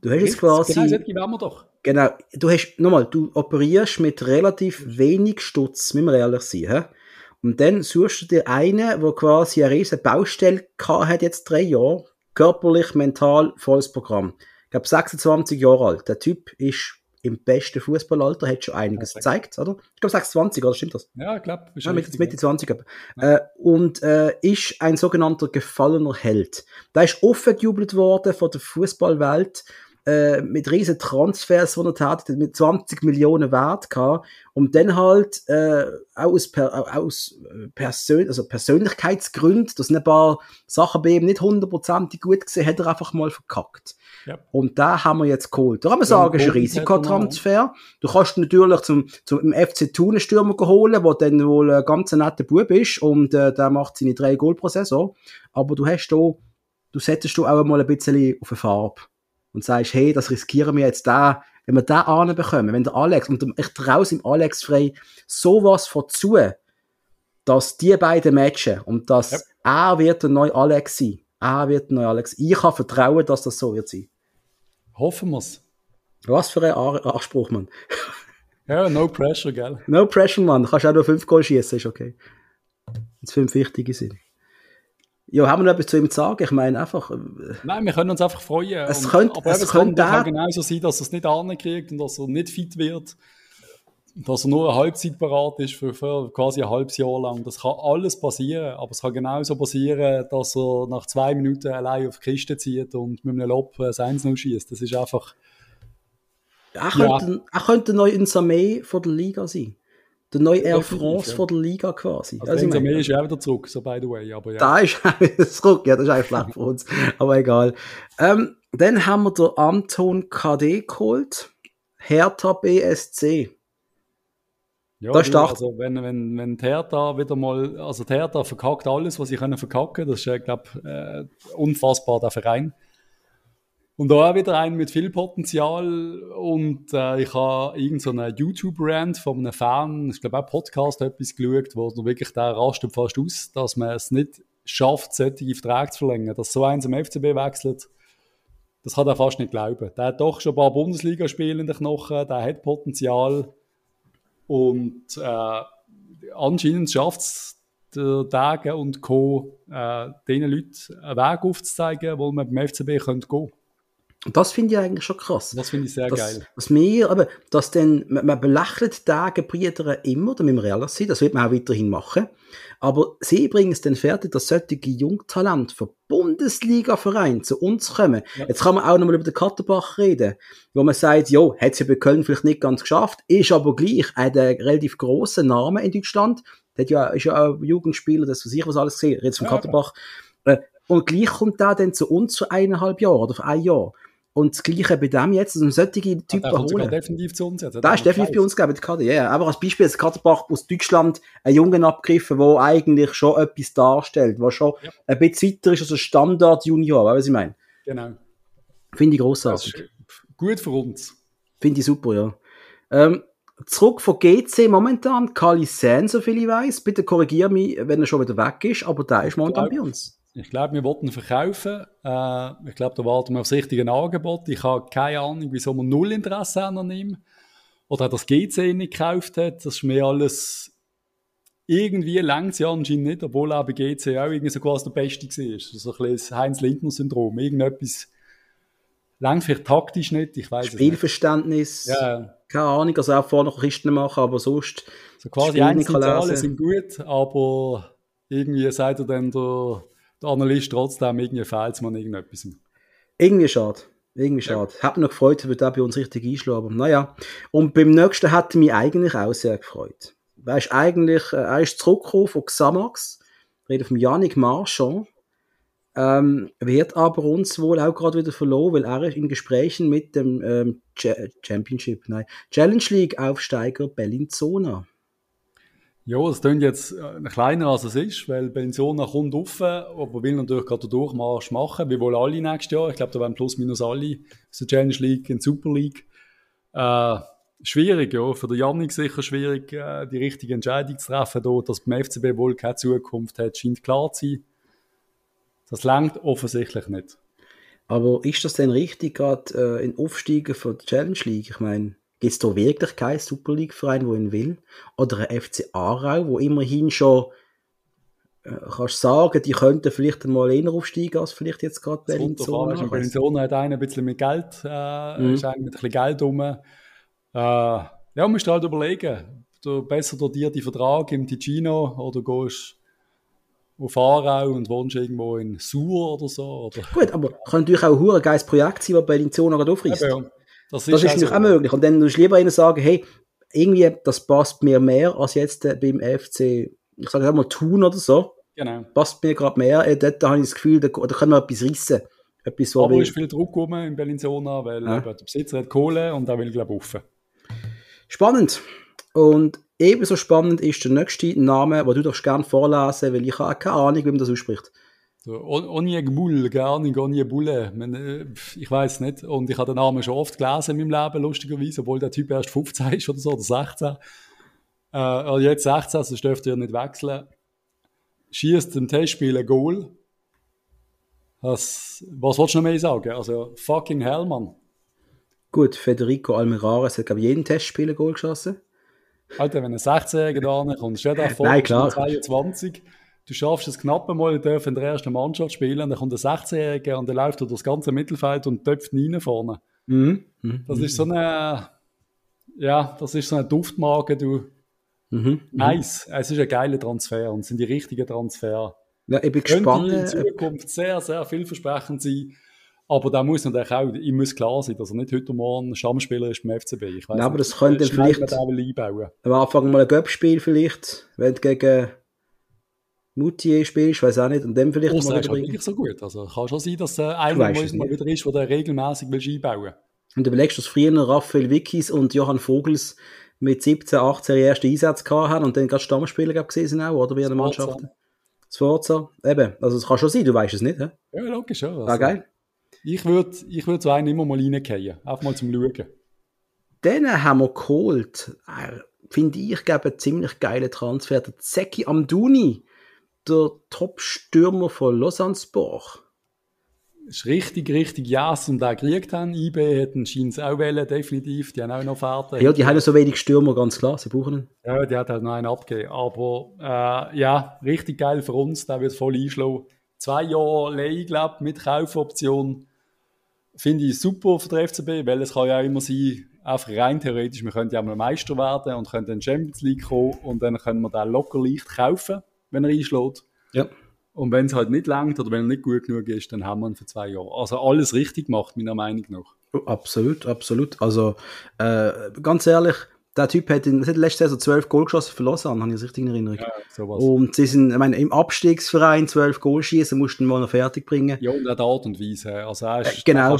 Du hast jetzt quasi. Genau, das wir doch. Genau, du hast, nochmal, du operierst mit relativ wenig Stutz, müssen wir ehrlich sein. He? Und dann suchst du dir einen, der quasi eine riesige Baustelle hat, jetzt drei Jahre, körperlich, mental, volles Programm. Ich glaube, 26 Jahre alt. Der Typ ist im besten Fußballalter, hat schon einiges okay. gezeigt, oder? Ich glaube 26, oder stimmt das? Ja, ich glaube. Ja, Mitte, Mitte 20. Ja. Äh, und äh, ist ein sogenannter gefallener Held. Da ist offen gejubelt worden von der Fußballwelt äh, mit riesen Transfers, die er hat, mit 20 Millionen Wert gehabt, und dann halt äh, aus, per, aus äh, Persön also Persönlichkeitsgründen, dass ein paar Sachen bei ihm nicht hundertprozentig gut gesehen, hat er einfach mal verkackt. Ja. Und da haben wir jetzt geholt. Da kann man sagen, ist ein Risikotransfer. Du kannst natürlich zum, zum FC Thun einen Stürmer holen, der dann wohl ein ganz netter Bub ist und äh, der macht seine drei Goal pro Saison. Aber du hast da, du setzt du auch mal ein bisschen auf eine Farbe und sagst, hey, das riskieren wir jetzt da, wenn wir da anbekommen, wenn der Alex, und ich traue im Alex frei sowas von zu, dass die beiden matchen und dass ja. er wird der neue Alex sein. Er wird der neue Alex. Ich kann vertrauen, dass das so wird sein. Hoffen wir's. Was für ein Anspruch, Mann. Ja, no pressure, gell? No pressure, Mann. Du kannst auch nur fünf Goal schießen, ist okay. Wenn fünf wichtige sind. Ja, haben wir noch etwas zu ihm zu sagen? Ich meine einfach. Äh, Nein, wir können uns einfach freuen. Es und, könnte, aber es, es könnte kann genauso sein, dass er es nicht ankriegt und dass er nicht fit wird. Dass er nur eine Halbzeit parat ist für, für, quasi ein halbes Jahr lang. Das kann alles passieren, aber es kann genauso passieren, dass er nach zwei Minuten allein auf die Kiste zieht und mit einem Lob ein 1-0 schießt. Das ist einfach. Er könnte, ja. er könnte neu in Samé von der Liga sein. Der neue Air France ja. von der Liga quasi. Also, also ich meine, ist ja auch wieder zurück, so by the way. Aber ja. Da ist auch wieder zurück, ja, das ist einfach schlecht für uns. Aber egal. Ähm, dann haben wir den Anton KD geholt. Hertha BSC. Ja, Das doch- also wenn, wenn, wenn Hertha wieder mal, also die Hertha verkackt alles, was sie können verkacken, das ist, glaube äh, unfassbar, der Verein. Und da auch wieder ein mit viel Potenzial und äh, ich habe irgend so einen YouTube-Rant von einem Fan, ich glaube auch Podcast, etwas geschaut, wo wirklich der rastet fast aus, dass man es nicht schafft, solche Verträge zu verlängern, dass so eins am FCB wechselt, das kann er fast nicht glauben. Der hat doch schon ein paar Bundesligaspiele in den Knochen, der hat Potenzial und äh, anscheinend schafft es der Tage und Co. Äh, diesen Leuten einen Weg aufzuzeigen, wo man beim FCB könnte gehen Und das finde ich eigentlich schon krass. Das finde ich sehr dass, geil. Dass wir, aber, dass dann, man, man belächelt die Brüder immer, da müssen wir ehrlich sein, das wird man auch weiterhin machen. Aber sie bringen es dann fertig, dass solche Jungtalente von Bundesliga-Vereinen zu uns kommen. Ja. Jetzt kann man auch nochmal über den Katterbach reden, wo man sagt, jo, hat es ja bei Köln vielleicht nicht ganz geschafft, ist aber gleich ein relativ grosser Name in Deutschland. Der hat ja, ist ja auch Jugendspieler, das was ich was alles gesehen, jetzt vom Ja, Katterbach. Äh, Und gleich kommt der dann zu uns für eineinhalb Jahre oder für ein Jahr. Und das Gleiche bei dem jetzt, also solche Typen der kommt sogar holen. definitiv zu uns jetzt. Da ist definitiv bei uns gegeben, die Kader. Ja, yeah. aber als Beispiel ist Kaderbach aus Deutschland einen Jungen abgegriffen, der eigentlich schon etwas darstellt, der schon Ja. ein bisschen weiter ist als ein Standard-Junior, weißt du, was ich meine? Genau. Finde ich Das grossartig. ist gut für uns. Finde ich super, ja. Ähm, zurück von GC momentan, Kali Sen, so viel ich weiß. Bitte korrigiere mich, wenn er schon wieder weg ist, aber der ist momentan bei uns. Ich glaube, wir wollten verkaufen. Äh, ich glaube, da warten wir aufs richtige Angebot. Ich habe keine Ahnung, wieso wir null Interesse an ihm. Oder das GC nicht gekauft hat. Das ist mir alles irgendwie längt ja anscheinend nicht, obwohl er bei GC auch irgendwie so quasi der Beste war. So ein bisschen das Heinz-Lindner-Syndrom. Irgendetwas längt vielleicht taktisch nicht, ich weiß es. Spielverständnis, Ja, keine Ahnung, also auch vorne noch Kisten machen, aber sonst, so quasi Spiel nicht einzelne kann Zahlen lesen. sind gut, aber irgendwie sagt er dann der, der Analyst trotzdem, irgendwie fehlt es mir irgendetwas. Irgendwie schade. Irgendwie schade. Hat mich noch gefreut, würde der bei uns richtig einschlagen. Aber naja. Und beim nächsten hat mich eigentlich auch sehr gefreut. Ist eigentlich, äh, er ist zurückgekommen von Xamax. Rede von Yannick Marchand. Ähm, wird aber uns wohl auch gerade wieder verloren, weil er ist in Gesprächen mit dem ähm, Cha- Championship, nein, Challenge League Aufsteiger Bellinzona. Ja, es klingt jetzt äh, kleiner als es ist, weil Benzona kommt offen, aber will natürlich gerade den Durchmarsch machen, wie wohl alle nächstes Jahr. Ich glaube, da werden plus minus alle aus der Challenge League in die Super League. Äh, schwierig, ja. Für den Janik sicher schwierig, äh, die richtige Entscheidung zu treffen, da, dass beim FCB wohl keine Zukunft hat, scheint klar zu sein. Das langt offensichtlich nicht. Aber ist das denn richtig, gerade äh, in Aufsteigen von der Challenge League? Ich meine, gibt es da wirklich keinen Super League-Verein, der ihn will? Oder ein FC Aarau, wo immerhin schon, äh, kannst sagen, die könnten vielleicht mal eher aufsteigen als vielleicht jetzt gerade Bellinzona. Bellinzona hat einen ein bisschen mit Geld, äh, Mhm. ist eigentlich mit ein bisschen Geld rum. Äh, ja, musst du halt überlegen. Du besser durch dir die Vertrag im Ticino oder gehst auf Aarau und wohnst irgendwo in Sur oder so. Oder, Gut, aber kann natürlich auch ein geiles Projekt sein, das Bellinzona gerade aufreißt. Eben, ja. Das Das ist also- natürlich auch möglich. Und dann musst du lieber ihnen sagen, hey, irgendwie, das passt mir mehr als jetzt äh, beim FC, ich sage mal Thun oder so. Genau. Passt mir gerade mehr. Äh, dort habe ich das Gefühl, da, da können wir etwas rissen. Etwas, Aber wir- ist viel Druck rum in Bellinzona, weil Ja. eben der Besitzer hat Kohle und der will, glaube ich, offen. Spannend. Und ebenso spannend ist der nächste Name, den du doch gerne vorlesen weil ich habe keine Ahnung, wie man das ausspricht. So, On- Onyegbul, gar nicht äh, pf, Ich weiß nicht. Und ich habe den Namen schon oft gelesen in meinem Leben, lustigerweise, obwohl der Typ erst 15 ist oder so, oder 16. Äh, also jetzt 16, sonst dürfte er nicht wechseln. Schießt im Testspiel ein Goal. Das, was willst du noch mehr sagen? Also, fucking hell, Mann. Gut, Federico Almerares hat, glaube ich, jeden Testspiel ein Goal geschossen. Alter, wenn ein 16-Jähriger da kommt, stell dir vor, Nein, klar. 22, du schaffst es knapp einmal, du darfst in der ersten Mannschaft spielen, dann kommt ein 16-Jähriger und der läuft durch das ganze Mittelfeld und töpft rein vorne. Mhm. Das ist so eine, ja, das ist so eine Duftmarke, du. Mhm. Nice. Es ist ein geiler Transfer und es sind die richtigen Transfer. Ja, ich bin Könnte gespannt. in Zukunft sehr, sehr vielversprechend sein. Aber da muss natürlich auch, ihm muss klar sein, dass er nicht heute Morgen Stammspieler ist beim FCB. Ich weiss Ja, aber das könnte vielleicht- einbauen. Am Anfang mal ein Göppspiel vielleicht, wenn du gegen Moutier spielst, weiß auch nicht, und dann vielleicht Oh, mal das ist wieder bringen. wirklich so gut. Also kann schon sein, dass äh, einer mal es mal wieder ist, der regelmäßig will einbauen Und du überlegst, dass früher Raphael Wickis und Johann Vogels mit 17, 18 ihre ersten Einsätze gehabt haben und dann gerade Stammspieler glaub, gewesen sind auch, oder wie in der Mannschaft. Sforza, eben, also es kann schon sein, du weißt es nicht, hä? Ja, logisch, ja. Also, Ah, geil. Ich würde ich würd so einen immer mal reingehen. Einfach mal zum Schauen. Den haben wir geholt. Äh, Finde ich, gebe einen ziemlich geilen Transfer. Der Zeki Amduni, der Top-Stürmer von Lausanne-Sport. ist richtig, richtig Jas und auch gekriegt haben. IB hat scheint auch wählen, definitiv. Die haben auch noch Fahrten. Ja, die haben ja so wenig Stürmer, ganz klar, sie brauchen ihn. Ja, die hat halt noch einen abgegeben. Aber äh, ja, richtig geil für uns. Der wird voll einschlagen. Zwei Jahre Leih, glaube mit Kaufoption. Finde ich super für den FCB, weil es kann ja immer sein, einfach rein theoretisch, wir könnten ja mal Meister werden und könnten in die Champions League kommen und dann können wir den locker leicht kaufen, wenn er einschlägt. Ja. Und wenn es halt nicht langt oder wenn er nicht gut genug ist, dann haben wir ihn für zwei Jahre. Also alles richtig gemacht, meiner Meinung nach. Oh, Absolut, absolut. Also, äh, ganz ehrlich, der Typ hat in der letzten Saison zwölf Goal geschossen für Lausanne, habe ich das richtig in Erinnerung. Ja, sowas. Und sie sind, ich meine, im Abstiegsverein zwölf Goal schießen, mussten mal noch fertig bringen. Ja, und auch die Art und Weise. Also er ist, Äh, genau.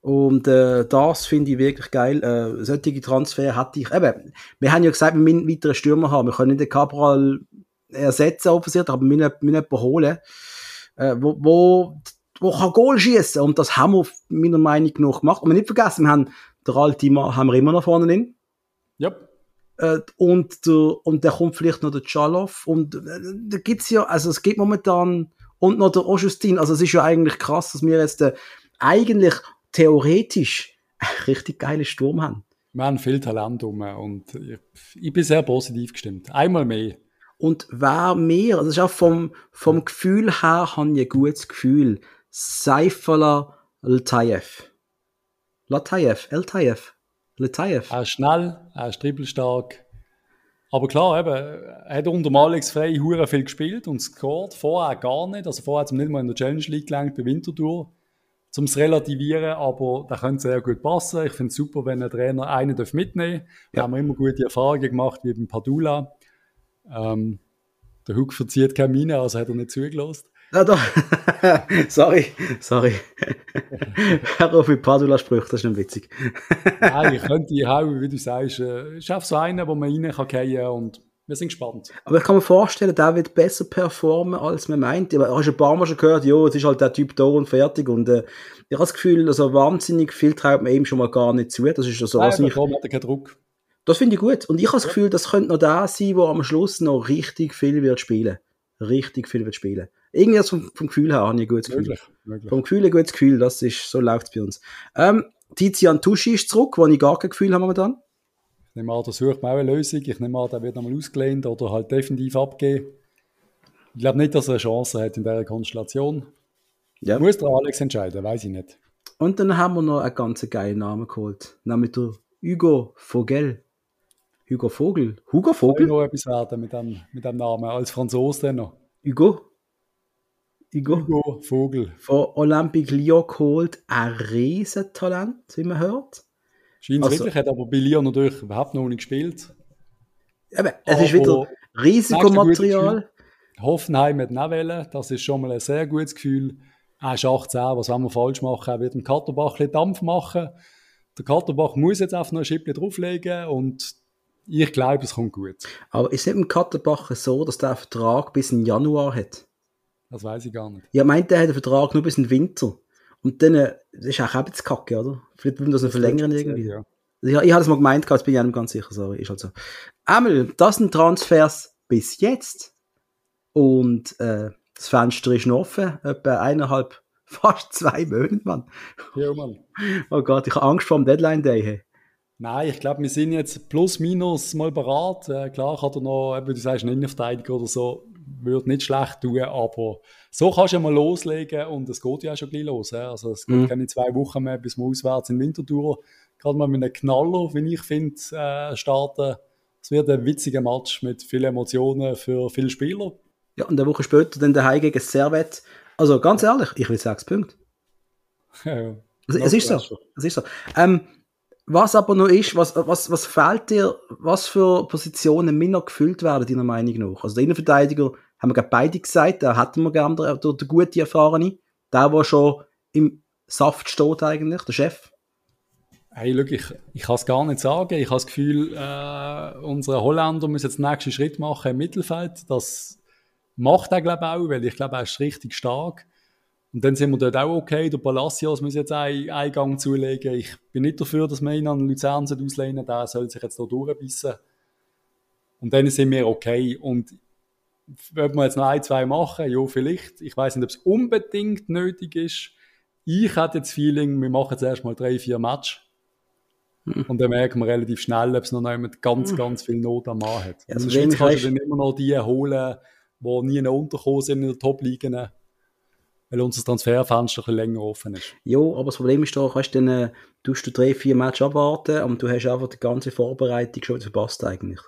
Und äh, das finde ich wirklich geil. Äh, solche Transfer hatte ich. Eben, wir haben ja gesagt, wir müssen weiteren Stürmer haben. Wir können nicht den Cabral ersetzen, offensichtlich, aber wir müssen, wir jemanden holen, äh, wo, wo, wo kann Goal schießen. Und das haben wir meiner Meinung nach gemacht. Und wir nicht vergessen, wir haben der alte Mann haben wir immer noch vorne drin. Ja, Äh, und, der, und der kommt vielleicht noch der Chaloff. Und äh, da gibt's ja, also es gibt momentan, und noch der Oschustin, also es ist ja eigentlich krass, dass wir jetzt äh, eigentlich theoretisch einen richtig geilen Sturm haben. wir haben viel Talent rum und ich, ich bin sehr positiv gestimmt. Einmal mehr. Und wer mehr, also ist auch vom, vom Gefühl her, habe ich ein gutes Gefühl. Seifala Ltayev. Latayev, Ltayev, Ltayev. Er ist schnell, er ist dribbelstark. Aber klar, eben, er hat unter Alex Frey hure viel gespielt und scored. Vorher gar nicht. Also vorher hat es ihm nicht mal in der Challenge League gelangt bei Winterthur, um es relativieren. Aber da könnte sehr gut passen. Ich finde es super, wenn ein Trainer einen mitnehmen darf. Da Ja. haben wir immer gute Erfahrungen gemacht, wie beim Padula. Ähm, der Huck verzieht keine Miene, also hat er nicht zugelassen. Ah, da. sorry, sorry. Hör auf mit Padula-Sprüche, das ist nicht witzig. Nein, ich könnte auch, wie du sagst, äh, ist einfach so einer, wo man rein kann fallen und wir sind gespannt. Aber ich kann mir vorstellen, der wird besser performen, als man meint. Aber hast du ein paar Mal schon gehört, ja, es ist halt der Typ da und fertig. Und äh, ich habe das Gefühl, also wahnsinnig viel traut man ihm schon mal gar nicht zu. Das ist also, Nein, ich, darum hat er keinen Druck. Das finde ich gut. Und ich habe das Gefühl, das könnte noch der sein, der am Schluss noch richtig viel wird spielen. Richtig viel wird spielen. Irgendwie vom, vom Gefühl her habe ich ein gutes Gefühl. Möglich, möglich. Vom Gefühl ein gutes Gefühl, das ist, so läuft es bei uns. Ähm, Tizian Tuschi ist zurück, wo ich gar kein Gefühl habe momentan. Ich nehme an, da sucht man auch eine Lösung. Ich nehme an, der wird nochmal ausgelehnt oder halt definitiv abgeben. Ich glaube nicht, dass er eine Chance hat in dieser Konstellation. Ja. Muss der Alex entscheiden, weiß ich nicht. Und dann haben wir noch einen ganz geilen Namen geholt. Nämlich der Hugo Vogel. Hugo Vogel. Hugo Vogel? noch etwas werden mit dem, mit dem Namen. Als Franzose dann noch. Hugo? Hugo? Hugo Vogel. Von Olympique Lyon geholt. Ein Riesentalent, wie man hört. Scheint Also- wirklich, hat aber bei Lyon natürlich überhaupt noch nicht gespielt. Eben, es ist Aber wieder Risikomaterial. Hoffenheim hat wollen. Das ist schon mal ein sehr gutes Gefühl. Er ist 18, was wollen wir falsch machen? Er wird dem Katterbach ein bisschen Dampf machen. Der Katterbach muss jetzt einfach noch ein Schippchen drauflegen und ich glaube, es kommt gut. Aber ist nicht im Kattenbacher so, dass der einen Vertrag bis in Januar hat? Das weiß ich gar nicht. Ja, meint der hat einen Vertrag nur bis in Winter. Und dann, äh, das ist auch ein bisschen kacke, oder? Vielleicht wollen wir das noch verlängern irgendwie. Ja. Ich, ich habe das mal gemeint, jetzt bin ich nicht ganz sicher, sorry, ist halt so. Einmal, das sind Transfers bis jetzt. Und äh, das Fenster ist noch offen, etwa eineinhalb, fast zwei Monate, Mann. Ja, Mann. Oh Gott, ich habe Angst vor dem Deadline-Day. Hey. Nein, ich glaube, wir sind jetzt plus minus mal bereit. Äh, klar kann er noch, eben, du sagst, einen Innenverteidiger oder so, würde nicht schlecht tun, aber so kannst du ja mal loslegen und es geht ja auch schon gleich los. He? Also es geht Mhm. keine zwei Wochen mehr, bis wir auswärts in Winterthur gerade mal mit einem Knaller, wie ich finde, äh, starten. Es wird ein witziger Match mit vielen Emotionen für viele Spieler. Ja, und eine Woche später dann daheim gegen Servet. Also ganz ehrlich, ich will sechs Punkte. Ja, Es, es ist so. Es ist so. Ähm, was aber noch ist, was, was, was fehlt dir, was für Positionen noch gefüllt werden, deiner Meinung nach? Also der Innenverteidiger, haben wir gerade beide gesagt, da hätten wir gerne den, den, den guten Erfahrenen. Der, der schon im Saft steht eigentlich, der Chef. Hey, look, ich, ich kann es gar nicht sagen. Ich habe das Gefühl, äh, unsere Holländer müssen jetzt den nächsten Schritt machen im Mittelfeld. Das macht er, glaube ich, auch, weil ich glaube, er ist richtig stark. Und dann sind wir dort auch okay. Der Palacios muss jetzt einen Eingang zulegen. Ich bin nicht dafür, dass wir ihn an Luzern auslehnen. Der soll sich jetzt hier durchbissen. Und dann sind wir okay. Und wenn wir jetzt noch ein, zwei machen, ja, vielleicht. Ich weiß nicht, ob es unbedingt nötig ist. Ich hatte jetzt das Feeling, wir machen jetzt erstmal drei, vier Matches hm. Und dann merkt man relativ schnell, ob es noch jemand ganz, hm. ganz viel Not am Mann hat. Ja, also kannst du dann immer noch die holen, die nie untergekommen sind in der Top-Ligen, weil unser Transferfenster ein bisschen länger offen ist. Ja, aber das Problem ist doch, weißt, dann äh, tust du drei, vier Matches abwarten und du hast einfach die ganze Vorbereitung schon verpasst eigentlich.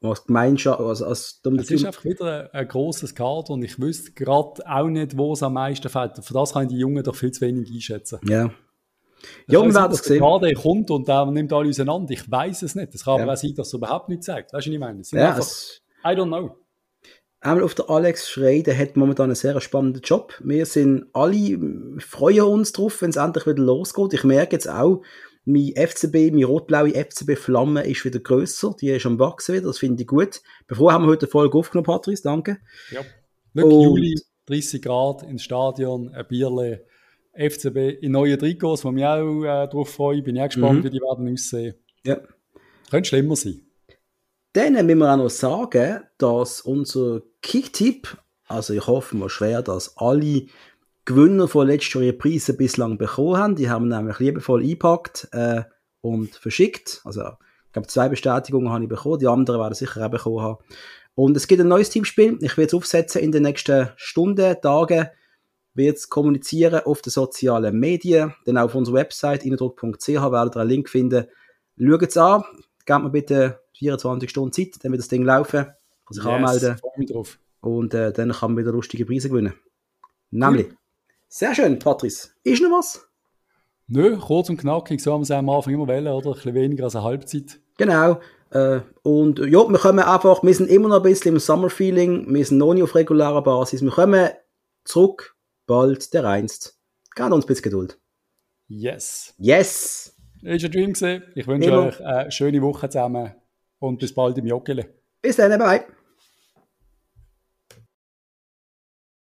Was Gemeinschaft, also, also, es ist einfach wieder ein, ein grosses Kader und ich wüsste gerade auch nicht, wo es am meisten fällt. Für das kann ich die Jungen doch viel zu wenig einschätzen. Ja, ja, wir werden es sehen. Der kommt und der nimmt alle auseinander. Ich weiß es nicht. Es kann ja. aber auch sein, dass er überhaupt nichts sagt. Weißt du, was ich meine? Ja, einfach, I don't know. Einmal auf der Alex Schrei, der hat momentan einen sehr spannenden Job. Wir sind alle, freuen uns drauf, wenn es endlich wieder losgeht. Ich merke jetzt auch, mein FCB, meine rot-blaue FCB-Flamme ist wieder grösser. Die ist am Wachsen wieder. Das finde ich gut. Bevor haben wir heute eine Folge aufgenommen, Patrice. Danke. Ja. Look, Juli, 30 Grad ins Stadion, ein Bierle FCB in neue Trikots, wo mich auch äh, darauf freue. Bin ich auch gespannt, mhm. wie die werden aussehen. Ja. Könnte schlimmer sein. Dann müssen wir auch noch sagen, dass unser Kicktipp, also ich hoffe mal schwer, dass alle Gewinner von letzter Jahr Preise bislang bekommen haben. Die haben nämlich liebevoll eingepackt äh, und verschickt. Also ich glaube, zwei Bestätigungen habe ich bekommen, die anderen werden sicher auch bekommen haben. Und es gibt ein neues Teamspiel. Ich werde es aufsetzen in den nächsten Stunden, Tagen wird kommunizieren auf den sozialen Medien, dann auf unserer Website innendruck.ch werdet ihr einen Link finden. Schaut es an, gebt mir bitte 24 Stunden Zeit, dann wird das Ding laufen, kann sich yes, anmelden drauf. und äh, dann kann man wieder lustige Preise gewinnen. Nämlich, cool. sehr schön, Patrice. Ist noch was? Nö, kurz und knackig, so haben wir es am Anfang immer wählen, oder? Ein bisschen weniger als eine Halbzeit. Genau. Äh, und ja, wir kommen einfach, wir sind immer noch ein bisschen im Summer-Feeling, wir sind noch nicht auf regularer Basis, wir kommen zurück bald der Einst. Gebt uns ein bisschen Geduld. Yes. Yes. Ist ein Dream gewesen. Ich wünsche Immer. euch eine schöne Woche zusammen und bis bald im Joggeli. Bis dann, bye.